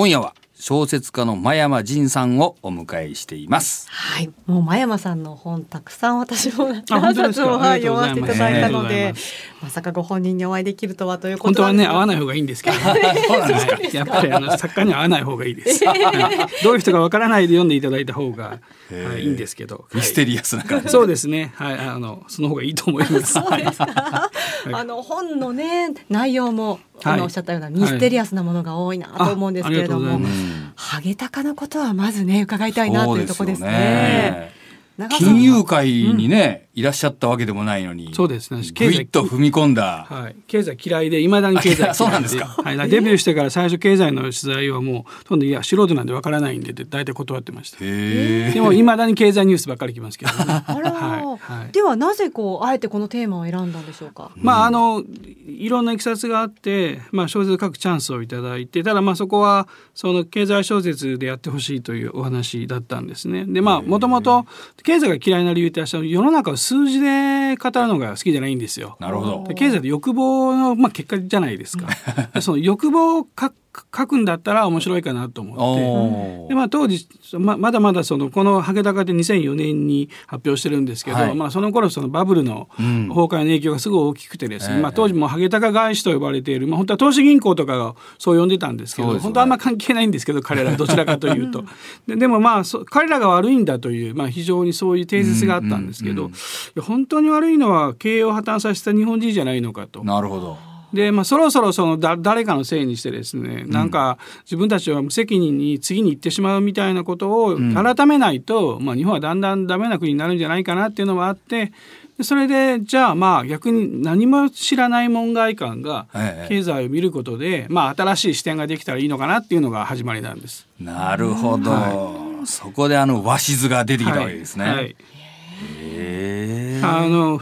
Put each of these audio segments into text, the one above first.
今夜は小説家の真山仁さんをお迎えしています。はい、もう真山さんの本たくさん私も本何冊もはい読ませていただいたのでままさかご本人にお会いできるとはというこ本当はねとなんですが会わない方がいいんですけど、そうなんですかはいやっぱりあの作家には会わない方がいいです。は いどういう人かわからないで読んでいただいた方が、はい、いいんですけど、ミステリアスな感じ。そうですね。はい、あのその方がいいと思います。そうですか。あの本のね内容も、あはいのおっしゃったようなミステリアスなものが多いなと思うんですけれども、あありがとうございまうんハゲタカのことはまずね伺いたいなというところですね。金融界にね、いらっしゃったわけでもないのに。そうですねぐいっと踏み込んだ。はい、経済嫌いで、いまだに経済嫌いで。あそうなんですかはい、デビューしてから最初経済の取材はもう、ほとんどいや、素人なんでわからないんでって、大体断ってました。へでも、いまだに経済ニュースばっかり来ますけど、ね。あら、はいはいではなぜこうあえてこのテーマを選んだんでしょうか？まああのいろんないきさつがあって、まあ、小説を書くチャンスをいただいてただまあそこはその経済小説でやってほしいというお話だったんですね。でまあもともと経済が嫌いな理由って世の中を数字で語るのが好きじゃないんですよ。なるほど。で経済って欲望の、まあ、結果じゃないですか。でその欲望を書書くんだったら面白いかなと思って。でまあ、当時ままだまだそのこの「ハゲタカ」って2004年に発表してるんですけど、はい。まあ、その頃そのバブルのうん。崩壊の影響がすごい大きくてですね、ええ。まあ、当時もハゲタカ返しと呼ばれている、まあ、本当は投資銀行とかがそう呼んでたんですけどね。本当はあんま関係ないんですけど彼らどちらかというと。ででもまあそ彼らが悪いんだという、まあ、非常にそういう定説があったんですけど、うんうんうん本当に悪いのは経営を破綻させた日本人じゃないのかと。なるほど。で、まあ、そろそろそのだ誰かのせいにしてですね、なんか自分たちは無責任に次に行ってしまうみたいなことをん改めないと、まあ、日本はだんだんダメな国になるんじゃないかなっていうのがあってでそれでじゃあまあ逆に何も知らない門外漢がええ経済を見ることで、まあ、新しい視点ができたらいいのかなっていうのが始まりなんです。なるほど。そこであの鷲図が出てきたわけですね。はいはいあの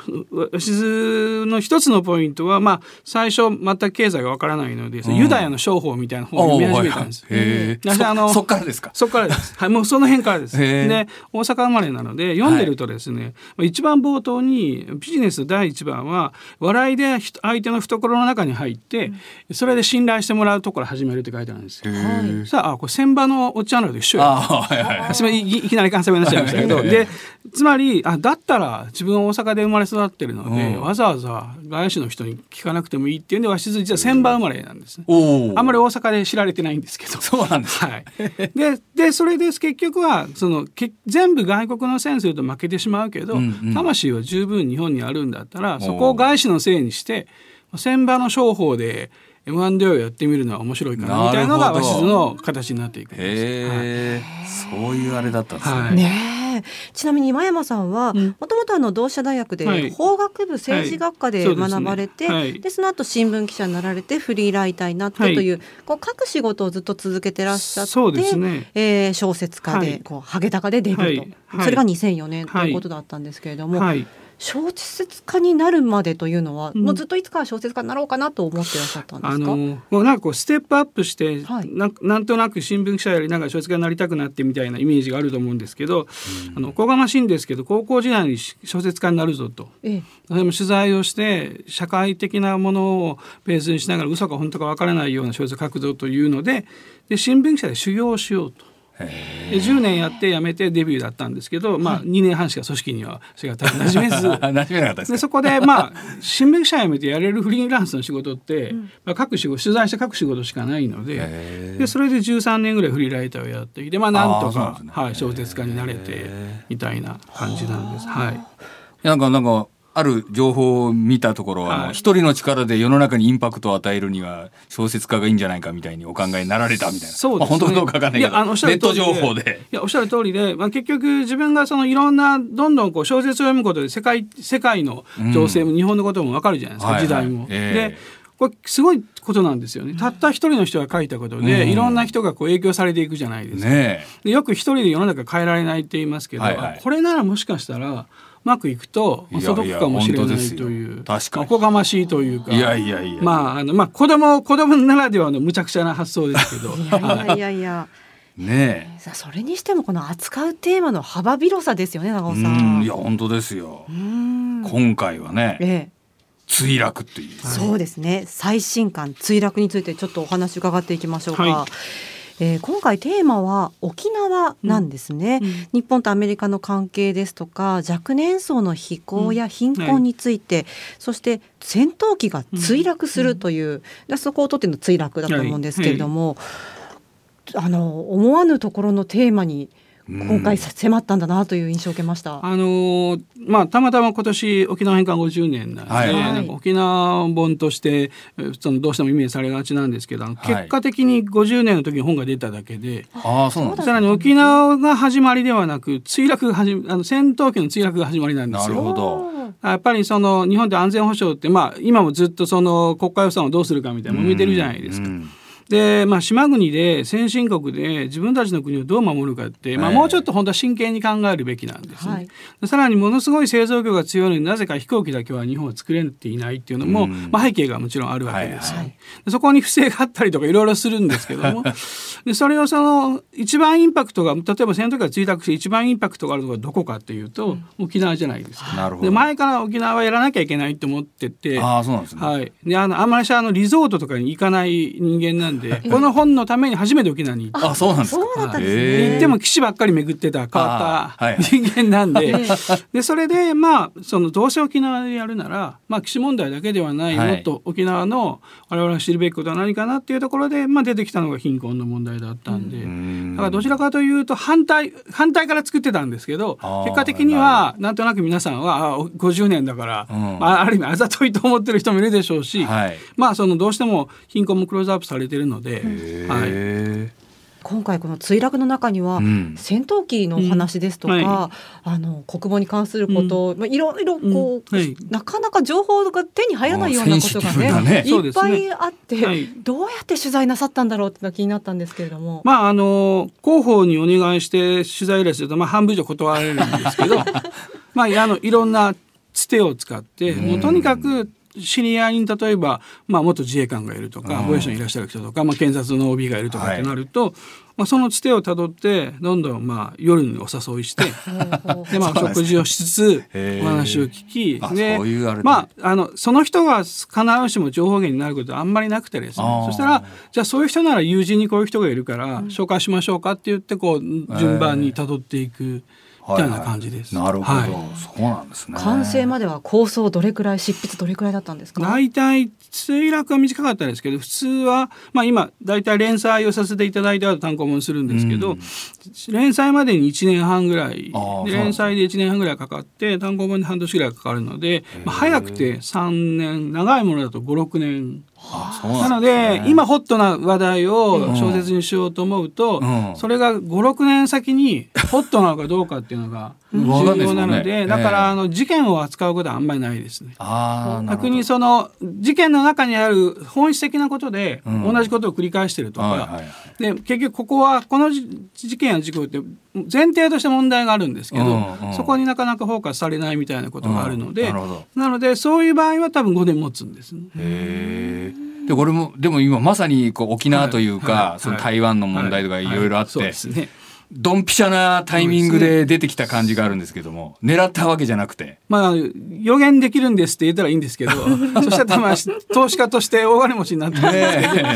鷲津の一つのポイントは、まあ、最初全く経済がわからないので、うんユダヤの商法みたいな本を読み始めたんです。はいあのそそっからですか？そこからです。はい、もうその辺からです。で、大阪生まれなので、読んでるとですね、一番冒頭に、ビジネス第一番は、笑いで人相手の懐の中に入って、それで信頼してもらうところ始めるって書いてあるんですよ。さあ、あこれ千葉のおっちゃんらと一緒や。はいはいはい。きなり関西弁になっちゃいましたけど、ええでつまりあだったら自分は大阪で生まれ育ってるので、うんわざわざ外資の人に聞かなくてもいいっていうんで鷲津実は千葉生まれなんですね。あんまり大阪で知られてないんですけど。そうなんです。はい、ででそれです結局はそのけ全部外国のせいにすると負けてしまうけど、うんうん魂は十分日本にあるんだったらそこを外資のせいにして千場の商法で M&A をやってみるのは面白いかなみたいなのがなるほど鷲津の形になっていくんです。はいそういうあれだったんですね。はいちなみに真山さんはうん。もともとあの同志社大学はい。で法学部政治学科で学ばれて、はい。でその後新聞記者になられてフリーライターになってという、こう書く仕事をずっと続けてらっしゃってそうですね。えー小説家で、はい。こうハゲタカでデビューと、はい。はい。それが2004年ということだったんですけれども、はい小説家になるまでというのは、うん。もうずっといつかは小説家になろうかなと思ってらっしゃったんですか、あのもうなんかこうステップアップして、はい。なんなんとなく新聞記者やりながら小説家になりたくなってみたいなイメージがあると思うんですけど、あのおこがましいんですけど高校時代に小説家になるぞと。ええ。それも取材をして社会的なものをベースにしながら嘘か本当かわからないような小説を書くぞというのでで新聞記者で修行をしようと。へで10年やって辞めてデビューだったんですけど、まあ、2年半しか組織にはそれが多分馴染めず。ー馴染めなかったでそこでまあ新聞記者辞めてやれるフリーランスの仕事って、まあ、各仕事取材して書く仕事しかないのででそれで13年ぐらいフリーライターをやっていて、まあ、なんとかね。はい、小説家になれてみたいな感じなんです。はい。なんかなんかある情報を見たところは、はい一人の力で世の中にインパクトを与えるには小説家がいいんじゃないかみたいにお考えになられたみたいな。そうですねまあ本当かどうかわかんないけど。ネット情報で。いやおっしゃる通りで、まあ、結局自分がそのいろんなどんどんこう小説を読むことで世界世界の情勢も日本のことも分かるじゃないですか、はいはい時代も。ええでこれすごいことなんですよね。たった一人の人が書いたことで、うんいろんな人がこう影響されていくじゃないですか。ねでよく一人で世の中変えられないって言いますけど、はいはいこれならもしかしたらうまくいくと届くかもしれないという確かに。おこがましいというか。いやいやいやまああのまあ子供子供ならではの無茶苦茶な発想ですけど。いやいやいや。い。やえ。ねさあそれにしてもこの扱うテーマの幅広さですよね長え。尾さ。うんんいや本当ですよ。う。ん。今回はねええ。墜落っていう。そうですね。最新刊墜落についてちょっとお話伺っていきましょうか、はえー今回テーマは沖縄なんですね、うん日本とアメリカの関係ですとか若年層の飛行や貧困について、そして戦闘機が墜落するという、でそこをとっての墜落だと思うんですけれども、あの思わぬところのテーマに今回さ迫ったんだなという印象を受けました。あのーまあたまたま今年沖縄返還50年なんで、はい。なんか沖縄本としてえーそのどうしてもイメージされがちなんですけど、結果的に50年の時に本が出ただけで、ああそうなんですさらに沖縄が始まりではなく墜落が始めあの戦闘機の墜落が始まりなんですよ。なるほど。やっぱりその日本で安全保障ってまあ今もずっとその国家予算をどうするかみたいなのも見てるじゃないですか。うんで、まあ、島国で先進国で自分たちの国をどう守るかって、まあ、はいもうちょっと本当は真剣に考えるべきなんですね。はい。でさらにものすごい製造業が強いのになぜか飛行機だけは日本は作れていないっていうのも、うん。まあ、背景がもちろんあるわけです、はいはい。でそこに不正があったりとかいろいろするんですけども。でそれをその一番インパクトが例えば戦闘機が墜落して一番インパクトがあるのがどこかっていうと、沖縄じゃないですか。で前から沖縄はやらなきゃいけないと思ってて。ああそうなんですね、はい、であのあんまりあのリゾートとかに行かない人間なんで。この本のために初めて沖縄に。行った。あそうなんですか。行っても基地ばっかり巡ってた変わった人間なんで,、えでそれでまあそのどうせ沖縄でやるなら、まあ、基地問題だけではない、はいもっと沖縄の我々が知るべきことは何かなっていうところで、まあ、出てきたのが貧困の問題だったんで。うん。だからどちらかというと反対反対から作ってたんですけど結果的にはなんとなく皆さんはあ50年だから、うん。まあ、ある意味あざといと思ってる人もいるでしょうし、はい。まあそのどうしても貧困もクローズアップされてるので、はい、へ今回この墜落の中には、うん。戦闘機のお話ですとか、うん。はあの国防に関すること、まあ、いろいろこう、うん。はい。なかなか情報が手に入らないようなことがねね。いっぱいあって、はいどうやって取材なさったんだろうっていうのが気になったんですけれども。まああの広報にお願いして取材依頼すると、まあ、半分以上断られるんですけど まああのいろんなつてを使ってもうとにかく知り合いに例えば、まあ、元自衛官がいるとかうん。防衛省にいらっしゃる人とか、まあ、検察の OB がいるとかってなると、まあ、そのつてをたどってどんどん、まあ、夜にお誘いして。でまあ食事をしつつお話を聞きあでまああのその人が必ずしも情報源になることはあんまりなくてですね。そしたらじゃあそういう人なら友人にこういう人がいるから紹介しましょうかって言ってこう順番にたどっていくみたい。な感じです。なるほど、はい。そうなんですね完成までは構想どれくらい執筆どれくらいだったんですか？大体墜落は短かったですけど普通は、まあ、今大体連載をさせていただいてある単行本するんですけど、うん。連載までに1年半ぐらい。連載で1年半ぐらいかかって単行本で半年ぐらいかかるので、まあ、早くて3年長いものだと56年あそうなのんですねで今ホットな話題を小説にしようと思うと、うん。それが56年先にホットなのかどうかっていうのが重要なので、だからあの事件を扱うことはあんまりないですね。逆にその事件の中にある本質的なことでうん。同じことを繰り返してるとか、はいはいはい。で結局ここはこのじ事件や事故って前提として問題があるんですけど、うんうん。そこになかなかフォーカスされないみたいなことがあるので、うん。ななのでそういう場合は多分5年持つんですね。でこれもでも今まさにこう沖縄というか、その台湾の問題とかい。ろいろあって。ドンピシャなタイミングで出てきた感じがあるんですけども、狙ったわけじゃなくて。まあ予言できるんですって言ったらいいんですけど そしたらまあ投資家として大金持ちになって。るんですけど、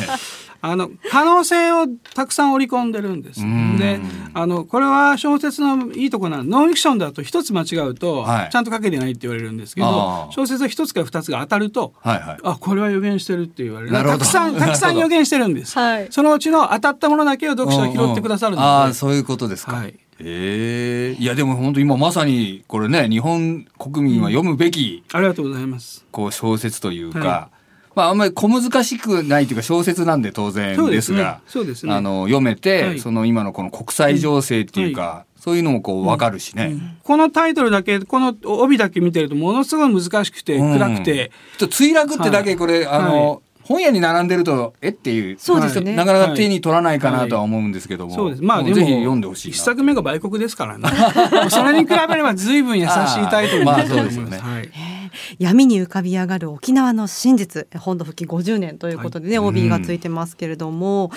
あの可能性をたくさん織り込んでるんです。うん。であのこれは小説のいいとこなのノンフィクションだと一つ間違うと、はい。ちゃんと書けてないって言われるんですけど小説は一つか二つが当たるとはいはい。あこれは予言してるって言われる。なるほど。たくさんたくさん予言してるんです、はい。そのうちの当たったものだけを読者は拾ってくださるので、うんうん。ああそういうことですか。はい。ええ。いやでも本当今まさにこれね日本国民は読むべきありがとうございます。こう小説というか、はまああんまり小難しくないというか小説なんで当然ですが、あの読めて、はい。その今のこの国際情勢っていうか、そういうのもこう分かるしね。このタイトルだけこの帯だけ見てるとものすごい難しくてうん。暗くて、ちょっと墜落ってだけこれ、あの、本屋に並んでるとえ？っていうそうですね。なかなか手に取らないかなとは思うんですけども、そうです。まあぜひ読んでほしいな一作目が売国ですからね。それに比べれば随分優しいタイトルになると思います, まあそうですよね。はい闇に浮かび上がる沖縄の真実本土復帰50年ということでね、帯がついてますけれども、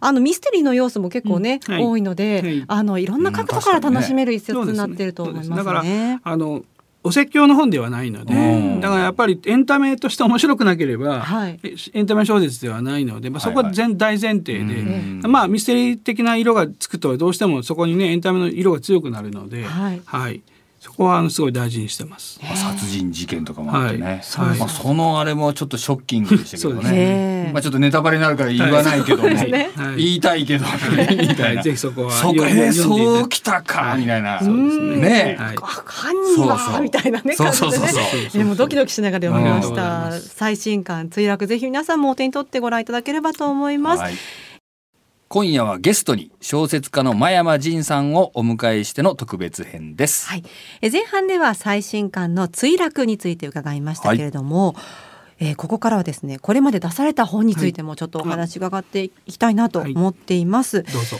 あのミステリーの要素も結構ね、うん。はい。多いので、はい。あのいろんな角度から楽しめる一冊になっていると思いますすだからね。あのお説教の本ではないので、うん。だからやっぱりエンタメとして面白くなければ、はい。えエンタメ小説ではないので、まあ、そこは全、大前提で、うん。まあミステリー的な色がつくとどうしてもそこにねエンタメの色が強くなるので、はいそこはあのすごい大事にしてます。まあ殺人事件とかもあってね、はい。まあ、そのあれもちょっとショッキングでしたけどね。ね。まあちょっとネタバレになるから言わないけども、ねはい。言いたいけど、みたいな。ぜひそこはそうか、読んでえー、読んでいただい。てそうきたか、みたいな。そうですね。ねはい。あ犯人はそうそうみたいなねそう感じでね。そうそうそうえーもうドキドキしながら読みました。最新刊墜落ぜひ皆さんもお手に取ってご覧いただければと思います、はい今夜はゲストに小説家の真山仁さんをお迎えしての特別編です。はい、え前半では最新刊の墜落について伺いましたけれども、えーここからはですねこれまで出された本についてもちょっとお話伺っていきたいなと思っています。どうぞ。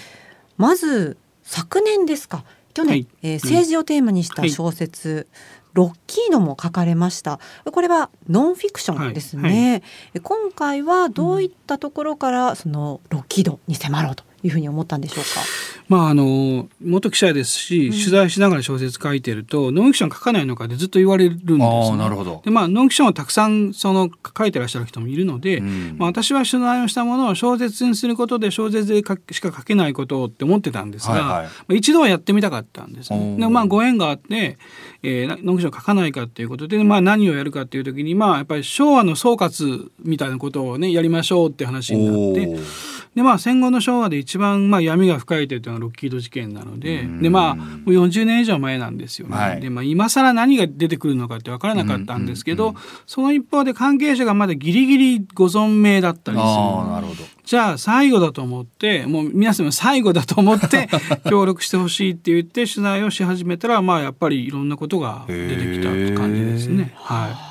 まず昨年ですか？去年、はい。えー政治をテーマにした小説、ロッキーノも書かれました。これはノンフィクションですね、はいはえ今回はどういったところからそのロッキードに迫ろうというふうに思ったんでしょうか、まああの元記者ですし、取材しながら小説書いてるとノンフィクション書かないのかってずっと言われるんですね。ああ、なるほど。でまあノンフィクションをたくさんその書いてらっしゃる人もいるので、うんまあ、私は取材をしたものを小説にすることで小説で書しか書けないことをって思ってたんですが、はいはいまあ、一度はやってみたかったんです、おね。ーでまあご縁があって、えーなノンフィクション書かないかっていうことで、まあ、何をやるかっていう時にまあやっぱり昭和の総括みたいなことをねやりましょうって話になって。でまあ戦後の昭和で一番まあ闇が深いというのはロッキード事件なのでうんでまあもう40年以上前なんですよね。はいでまあ今更何が出てくるのかって分からなかったんですけど、その一方で関係者がまだギリギリご存命だったりする。なるほど。じゃあ最後だと思ってもう皆さんも最後だと思って 協力してほしいって言って取材をし始めたらまあやっぱりいろんなことが出てきたって感じですね。はい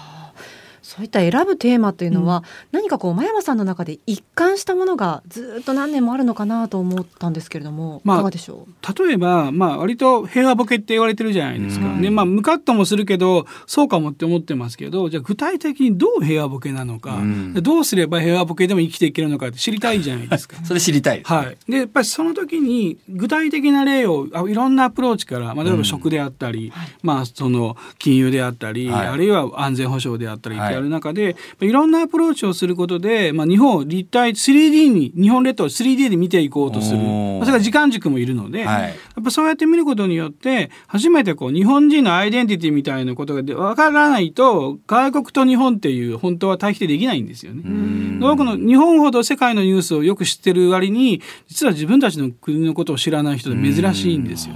そういった選ぶテーマというのは、何かこう真山さんの中で一貫したものがずっと何年もあるのかなと思ったんですけれども、まあいかがでしょう？例えば、まあ、割と平和ボケって言われてるじゃないですか。うん。で、まあ、ムカッともするけど、そうかもって思ってますけど、じゃあ具体的にどう平和ボケなのか、うん。でどうすれば平和ボケでも生きていけるのかって知りたいじゃないですか。それ知りたい。です。はい、でやっぱりその時に具体的な例をあいろんなアプローチから、まあ、例えうん。ば食であったり、まあ、その金融であったり、はい。あるいは安全保障であったりはいやる中で、い、ろんなアプローチをすることで、まあ、日本を立体 3D に日本列島を 3D で見ていこうとする、まあ、それから時間軸もいるので、はいやっぱそうやって見ることによって初めてこう日本人のアイデンティティみたいなことがで分からないと外国と日本っていう本当は対比でできないんですよね。うん多くの日本ほど世界のニュースをよく知ってる割に実は自分たちの国のことを知らない人で珍しいんですよ。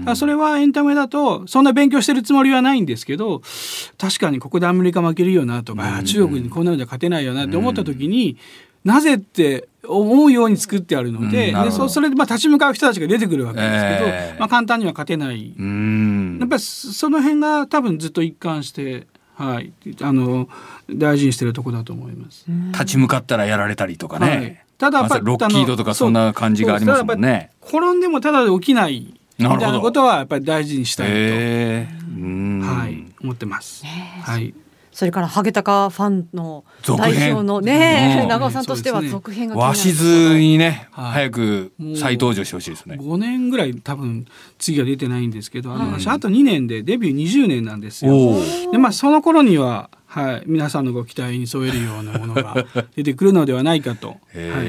だからそれはエンタメだとそんな勉強してるつもりはないんですけど確かにここでアメリカ負けるよなとか、あ中国にこんなのじゃ勝てないよなって思った時に、なぜって思うように作ってあるので,、でそそれでまあ立ち向かう人たちが出てくるわけですけど、えーまあ、簡単には勝てない。うん。やっぱりその辺が多分ずっと一貫して、はい、あの大事にしてるとこだと思います。立ち向かったらやられたりとかね。はい。ただやっぱりまロッキードとかそんな感じがありますもんね。転んでもただで起きないみなるほど。たいなことはやっぱり大事にしたいと、はい、思ってます。はい、それからハゲタカファンの続編代表のねうん。長尾さんとしては続編が気になにね、はい。早く再登場してほしいですね。5年ぐらい多分次は出てないんですけど、あ私あと2年でデビュー20年なんですよ。でまあその頃には、はい、皆さんのご期待に添えるようなものが出てくるのではないかと、は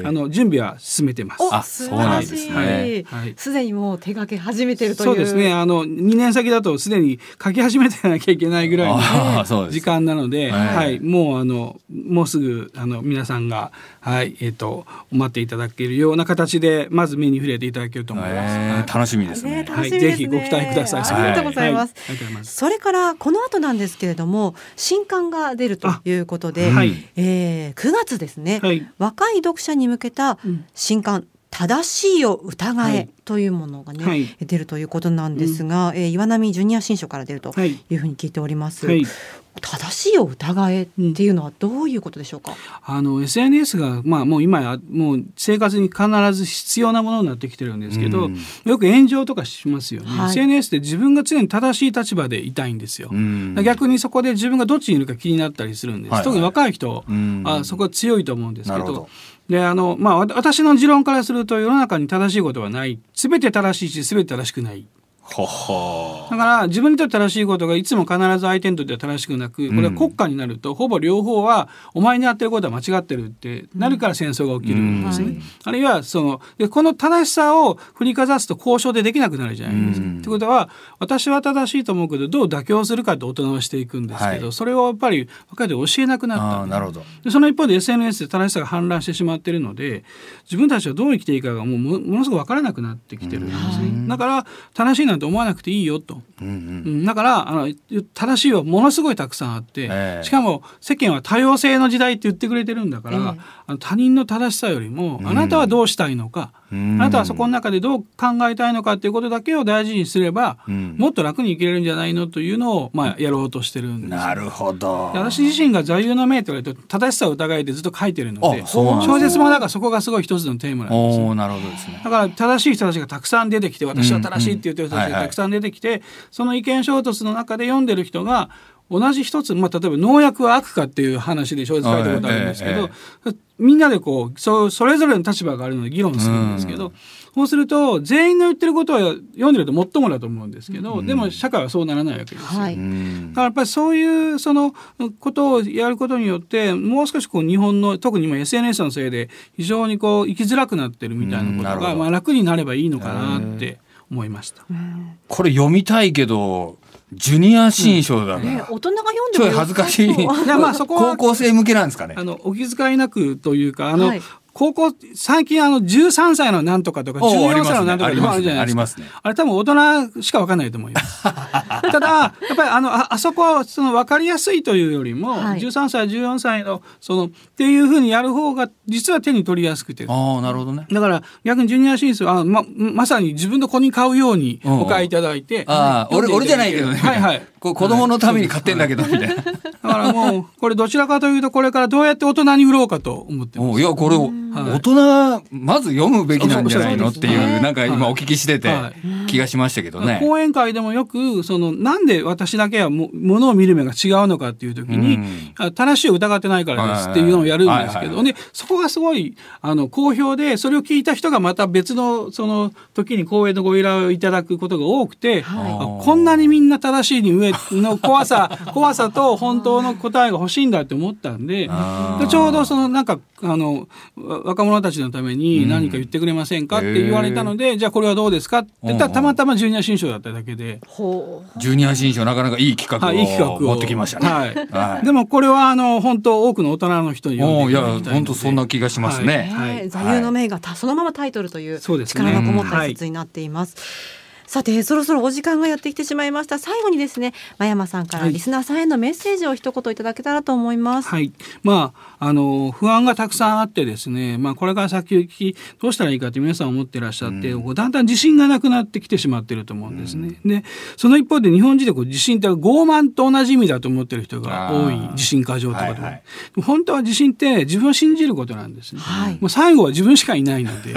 い。あの準備は進めてます。あ素そうなんですね。はい。すでにもう手掛け始めてるという。そうですね。あの2年先だとすでに書き始めてなきゃいけないぐらいの 時間なので、はい。はい、もうあのもうすぐあの皆さんがはいえっ、と待っていただけるような形でまず目に触れていただけると思います。へえ楽しみですね。ね。はい、ぜひご期待ください。ありがとうございます。はありがとうござい。ます。それからこの後なんですけれども新刊が出るということで、はい。えー9月ですね、はい。若い読者に向けたうん。新刊「正しいを疑えはい」というものがね、はい。出るということなんですが、えー岩波ジュニア新書から出るとはい。いうふうに聞いております。はい、正しいを疑えっていうのはどういうことでしょうか？あの SNS がまあもう今やもう生活に必ず必要なものになってきてるんですけど、うん。よく炎上とかしますよね、はい。SNS で自分が常に正しい立場でいたいんですよ。うん。逆にそこで自分がどっちにいるか気になったりするんです、はい。はい特に若い人、うん。あそこは強いと思うんですけどなるほどであの、まあ、私の持論からすると世の中に正しいことはない。全て正しいし全て正しくない。だから自分にとって正しいことがいつも必ず相手にとっては正しくなくこれは国家になるとほぼ両方はお前にやってることは間違ってるってなるから戦争が起きるんですね。うん。はい。あるいはそのでこの正しさを振りかざすと交渉でできなくなるじゃないですか。うん。ってことは私は正しいと思うけどどう妥協するかって大人はしていくんですけど、はい。それをやっぱり若いで教えなくなった。なるほど。でその一方で SNS で正しさが氾濫してしまっているので自分たちはどう生きていいかがもうもものすごく分からなくなってきてるんですね。だから正しいなんて思わなくていいよと。うんうん。うんだからあの正しいはものすごいたくさんあって、ええ。しかも世間は多様性の時代って言ってくれてるんだから、ええ。あの他人の正しさよりも、あなたはどうしたいのか、うんあなたはそこの中でどう考えたいのかっていうことだけを大事にすれば、うん。もっと楽に生きれるんじゃないのというのを、まあ、やろうとしてるんです。なるほど。で私自身が座右の銘と言われると正しさを疑いでずっと書いてるので小説もだからそこがすごい一つのテーマなんですおなるほどですね。だから正しい人たちがたくさん出てきて私は正しいって言ってる人たちがたくさん出てきて、その意見衝突の中で読んでる人が同じ一つ、まあ、例えば農薬は悪かっていう話で小説書いたことあるんですけど、えみんなでこうそそれぞれの立場があるので議論するんですけど、そうすると全員の言ってることは読んでるともっともだと思うんですけど、でも社会はそうならないわけですよ。はい。うん。だからやっぱりそういうそのことをやることによってもう少しこう日本の特に今 SNS のせいで非常にこう生きづらくなってるみたいなことうん。まあ楽になればいいのかなって思いました。これ読みたいけどジュニア新書だから、ね大人が読んでちょもい恥ずかしい。まあそこは。高校生向けなんですかね。あのお気遣いなくというかあの、はい高校最近あの13歳のなんとかとかおー14歳のなんとかとかあるじゃないですか。ありますね。あれ多分大人しかわかんないと思います。ただやっぱりあのああそこはその分かりやすいというよりも、はい。13歳14歳のそのっていうふうにやる方が実は手に取りやすくて。ああなるほどね。だから逆にジュニアシンスはままさに自分の子に買うようにうん。お買いいただいて、ああ俺俺じゃないけどね。はいはい。子供のために買ってんだけどみたいな、だからもうこれどちらかというとこれからどうやって大人に売ろうかと思ってます。おいやこれ大人まず読むべきなんじゃないのっていうなんか今お聞きしてては気がしましたけどね。講演会でもよくそのなんで私だけはもものを見る目が違うのかっていう時に、うん。あ正しいを疑ってないからですっていうのをやるんですけど、はいはいはい。でそこがすごいあの好評でそれを聞いた人がまた別のその時に講演のご依頼をいただくことが多くて、はい。あこんなにみんな正しいに上の怖さ 怖さと本当の答えが欲しいんだって思ったんでちょうどそのなんかあのわ若者たちのために何か言ってくれませんか？って言われたので、じゃあこれはどうですか？って言ったらたまたまジュニア新書だっただけで。ジュニア新書なかなかいい企画はい、いい企画を。を持ってきましたね。はい。はい。でもこれはあの本当多くの大人の人に読んでいただきたい本当そんな気がしますね。はい。ね座右の銘がたそのままタイトルというそうですね。力のこもった一節になっています。さてそろそろお時間がやってきてしまいました。最後にですね真山さんからはい。リスナーさんへのメッセージを一言いただけたらと思います。はい、まああの不安がたくさんあってですね、まあ、これから先行きどうしたらいいかって皆さん思ってらっしゃって、こうだんだん自信がなくなってきてしまってると思うんですね。でその一方で日本人でこう自信って傲慢と同じ意味だと思ってる人が多い自信過剰とかとか、はいはい。本当は自信って自分を信じることなんですね。はい。もう最後は自分しかいないので。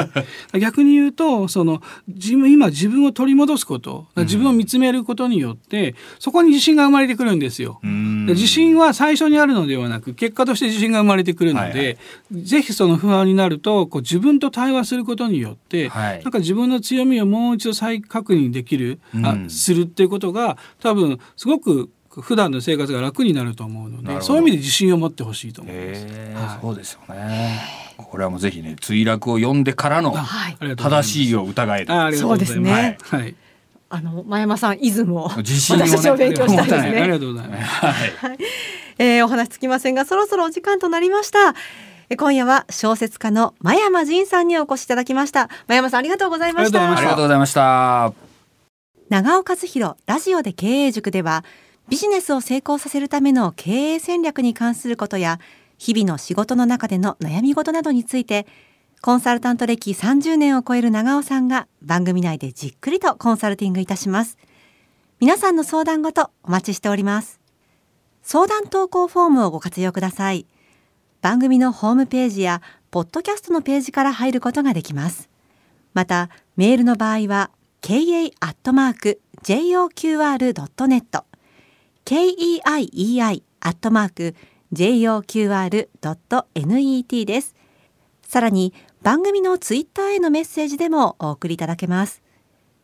逆に言うとその自分今自分を取り戻すこと。自分を見つめることによってそこに自信が生まれてくるんですよ。自信は最初にあるのではなく結果として自信が生まれてくるので、はいはい。ぜひその不安になるとこう自分と対話することによって、はい。なんか自分の強みをもう一度再確認できる、あうん。するっていうことが多分すごく普段の生活が楽になると思うのでそういう意味で自信を持ってほしいと思います。はいそうですよね。これはもうぜひね墜落を読んでからの正しいを疑える。い。そうですねはい。あの真山さんイズムを自信をね私たちも勉強したいですありね。がとうございます。はい。えーお話つきませんがそろそろお時間となりました。え今夜は小説家の真山仁さんにお越しいただきました。真山さんありがとうございましありがとうございまたありがとう。ございました。長尾和弘ラジオで経営塾ではビジネスを成功させるための経営戦略に関することや日々の仕事の中での悩み事などについてコンサルタント歴30年を超える長尾さんが番組内でじっくりとコンサルティングいたします。皆さんの相談ごとお待ちしております。相談投稿フォームをご活用ください。番組のホームページやポッドキャストのページから入ることができます。またメールの場合は ka.joqr.net kei.joqr.net keiei.joqr.net です。さらに番組のツイッターへのメッセージでもお送りいただけます。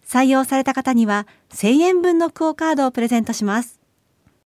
採用された方には1000円分のクオカードをプレゼントします